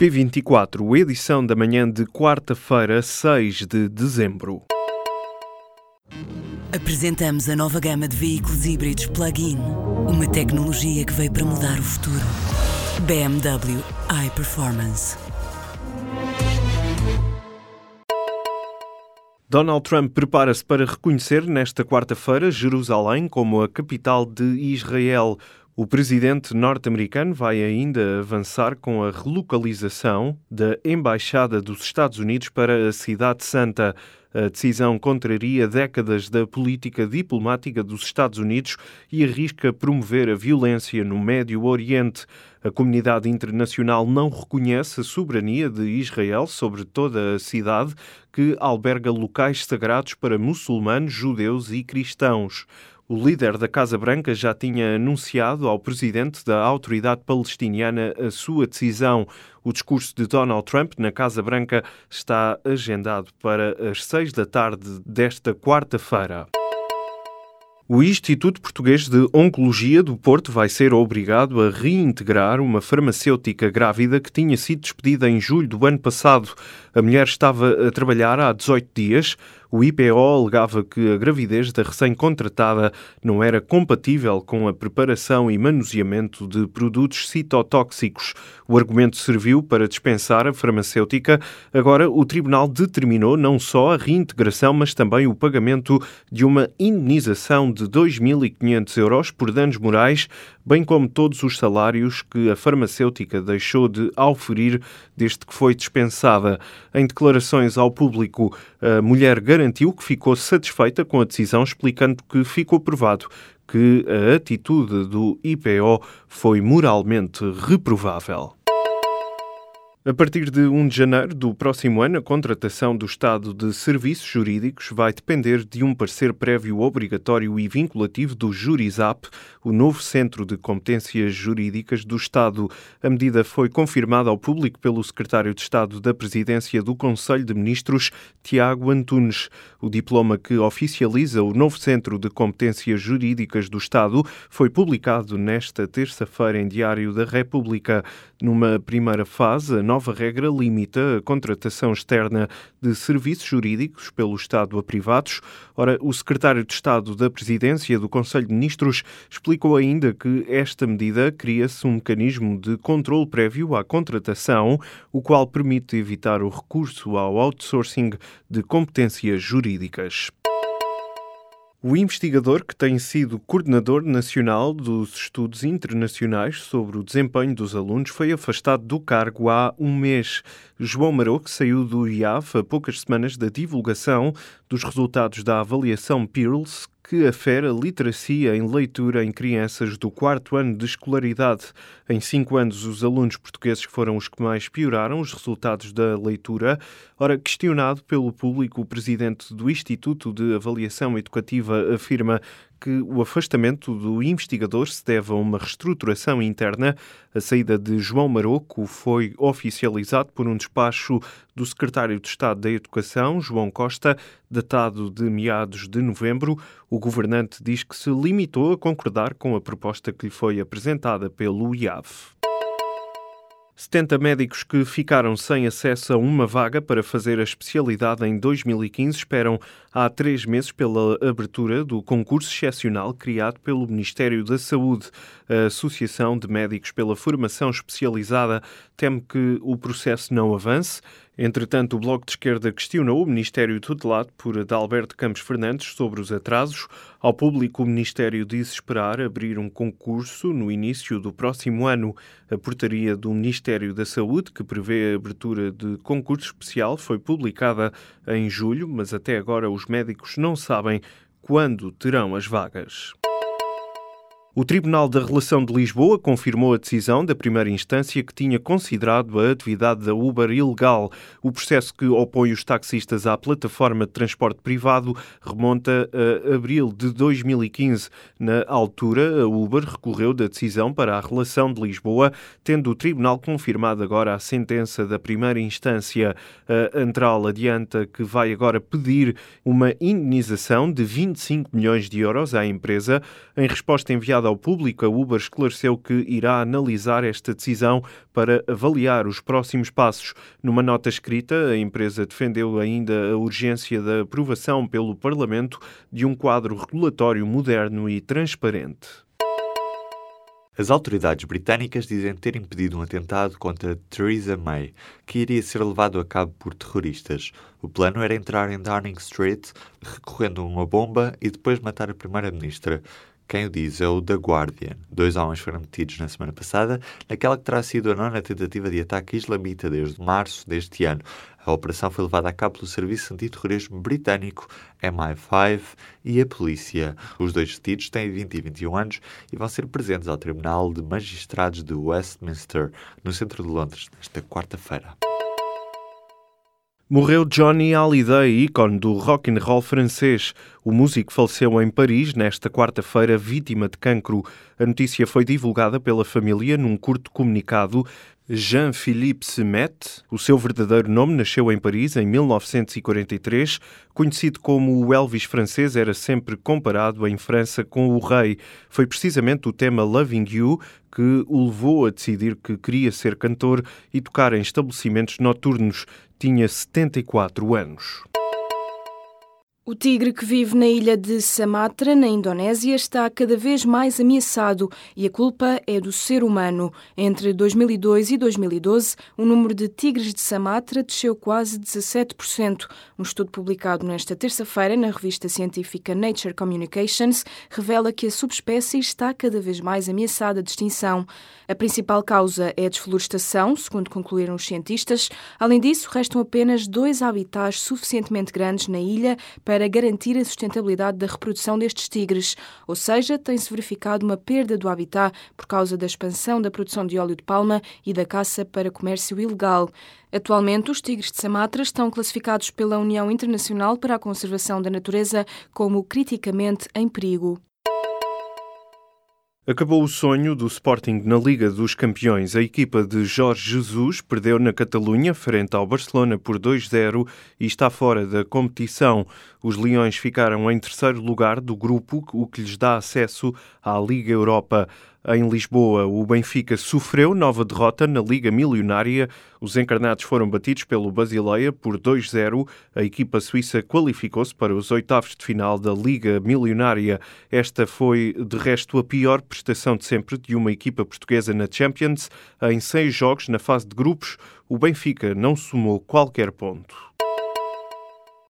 P24, edição da manhã de quarta-feira, 6 de dezembro. Apresentamos a nova gama de veículos híbridos plug-in. Uma tecnologia que veio para mudar o futuro. BMW iPerformance. Donald Trump prepara-se para reconhecer nesta quarta-feira Jerusalém como a capital de Israel. O presidente norte-americano vai ainda avançar com a relocalização da Embaixada dos Estados Unidos para a Cidade Santa. A decisão contraria décadas da política diplomática dos Estados Unidos e arrisca promover a violência no Médio Oriente. A comunidade internacional não reconhece a soberania de Israel sobre toda a cidade, que alberga locais sagrados para muçulmanos, judeus e cristãos. O líder da Casa Branca já tinha anunciado ao presidente da autoridade palestiniana a sua decisão. O discurso de Donald Trump na Casa Branca está agendado para as seis da tarde desta quarta-feira. O Instituto Português de Oncologia do Porto vai ser obrigado a reintegrar uma farmacêutica grávida que tinha sido despedida em julho do ano passado. A mulher estava a trabalhar há 18 dias. O IPO alegava que a gravidez da recém-contratada não era compatível com a preparação e manuseamento de produtos citotóxicos. O argumento serviu para dispensar a farmacêutica. Agora, o tribunal determinou não só a reintegração, mas também o pagamento de uma indenização de 2.500 euros por danos morais, bem como todos os salários que a farmacêutica deixou de auferir desde que foi dispensada. Em declarações ao público, a mulher garantiu que ficou satisfeita com a decisão, explicando que ficou provado que a atitude do IPO foi moralmente reprovável. A partir de 1 de janeiro do próximo ano, a contratação do Estado de serviços jurídicos vai depender de um parecer prévio obrigatório e vinculativo do Jurizap, o novo Centro de Competências Jurídicas do Estado. A medida foi confirmada ao público pelo Secretário de Estado da Presidência do Conselho de Ministros, Tiago Antunes. O diploma que oficializa o novo Centro de Competências Jurídicas do Estado foi publicado nesta terça-feira em Diário da República. Numa primeira fase, nova regra limita a contratação externa de serviços jurídicos pelo Estado a privados. Ora, o secretário de Estado da Presidência do Conselho de Ministros explicou ainda que esta medida cria-se um mecanismo de controle prévio à contratação, o qual permite evitar o recurso ao outsourcing de competências jurídicas. O investigador que tem sido coordenador nacional dos estudos internacionais sobre o desempenho dos alunos foi afastado do cargo há um mês. João Maroco saiu do IAF a poucas semanas da divulgação dos resultados da avaliação Pearls, que afere a literacia em leitura em crianças do quarto ano de escolaridade. Em cinco anos, os alunos portugueses foram os que mais pioraram os resultados da leitura. Ora, questionado pelo público, o presidente do Instituto de Avaliação Educativa afirma que o afastamento do investigador se deve a uma reestruturação interna. A saída de João Maroco foi oficializado por um despacho do secretário de Estado da Educação, João Costa, datado de meados de novembro. O governante diz que se limitou a concordar com a proposta que lhe foi apresentada pelo IAV. 70 médicos que ficaram sem acesso a uma vaga para fazer a especialidade em 2015 esperam há três meses pela abertura do concurso excepcional criado pelo Ministério da Saúde. A Associação de Médicos pela Formação Especializada teme que o processo não avance. Entretanto, o Bloco de Esquerda questionou o Ministério tutelado por Adalberto Campos Fernandes sobre os atrasos. Ao público, o Ministério disse esperar abrir um concurso no início do próximo ano. A portaria do Ministério da Saúde, que prevê a abertura de concurso especial, foi publicada em julho, mas até agora os médicos não sabem quando terão as vagas. O Tribunal da Relação de Lisboa confirmou a decisão da primeira instância que tinha considerado a atividade da Uber ilegal. O processo que opõe os taxistas à plataforma de transporte privado remonta a abril de 2015. Na altura, a Uber recorreu da decisão para a Relação de Lisboa, tendo o Tribunal confirmado agora a sentença da primeira instância. A Antral adianta que vai agora pedir uma indenização de 25 milhões de euros à empresa. Em resposta enviada comunicado ao público, a Uber esclareceu que irá analisar esta decisão para avaliar os próximos passos. Numa nota escrita, a empresa defendeu ainda a urgência da aprovação pelo Parlamento de um quadro regulatório moderno e transparente. As autoridades britânicas dizem ter impedido um atentado contra Theresa May, que iria ser levado a cabo por terroristas. O plano era entrar em Downing Street recorrendo a uma bomba e depois matar a primeira-ministra. Quem o diz é o The Guardian. Dois homens foram detidos na semana passada, naquela que terá sido a nona tentativa de ataque islamita desde março deste ano. A operação foi levada a cabo pelo Serviço Antiterrorismo Britânico, MI5, e a polícia. Os dois detidos têm 20 e 21 anos e vão ser presentes ao Tribunal de Magistrados de Westminster, no centro de Londres, nesta quarta-feira. Morreu Johnny Hallyday, ícone do rock and roll francês. O músico faleceu em Paris nesta quarta-feira, vítima de cancro. A notícia foi divulgada pela família num curto comunicado. Jean-Philippe Semet, o seu verdadeiro nome, nasceu em Paris em 1943. Conhecido como o Elvis francês, era sempre comparado em França com o rei. Foi precisamente o tema Loving You que o levou a decidir que queria ser cantor e tocar em estabelecimentos noturnos. Tinha 74 anos. O tigre que vive na ilha de Sumatra, na Indonésia, está cada vez mais ameaçado e a culpa é do ser humano. Entre 2002 e 2012, o número de tigres de Sumatra desceu quase 17%. Um estudo publicado nesta terça-feira na revista científica Nature Communications revela que a subespécie está cada vez mais ameaçada de extinção. A principal causa é a desflorestação, segundo concluíram os cientistas. Além disso, restam apenas dois habitats suficientemente grandes na ilha para para garantir a sustentabilidade da reprodução destes tigres, ou seja, tem-se verificado uma perda do habitat por causa da expansão da produção de óleo de palma e da caça para comércio ilegal. Atualmente, os tigres de Sumatra estão classificados pela União Internacional para a Conservação da Natureza como criticamente em perigo. Acabou o sonho do Sporting na Liga dos Campeões. A equipa de Jorge Jesus perdeu na Catalunha, frente ao Barcelona, por 2-0 e está fora da competição. Os Leões ficaram em terceiro lugar do grupo, o que lhes dá acesso à Liga Europa. Em Lisboa, o Benfica sofreu nova derrota na Liga Milionária. Os encarnados foram batidos pelo Basileia por 2-0. A equipa suíça qualificou-se para os oitavos de final da Liga Milionária. Esta foi, de resto, a pior prestação de sempre de uma equipa portuguesa na Champions. Em seis jogos na fase de grupos, o Benfica não somou qualquer ponto.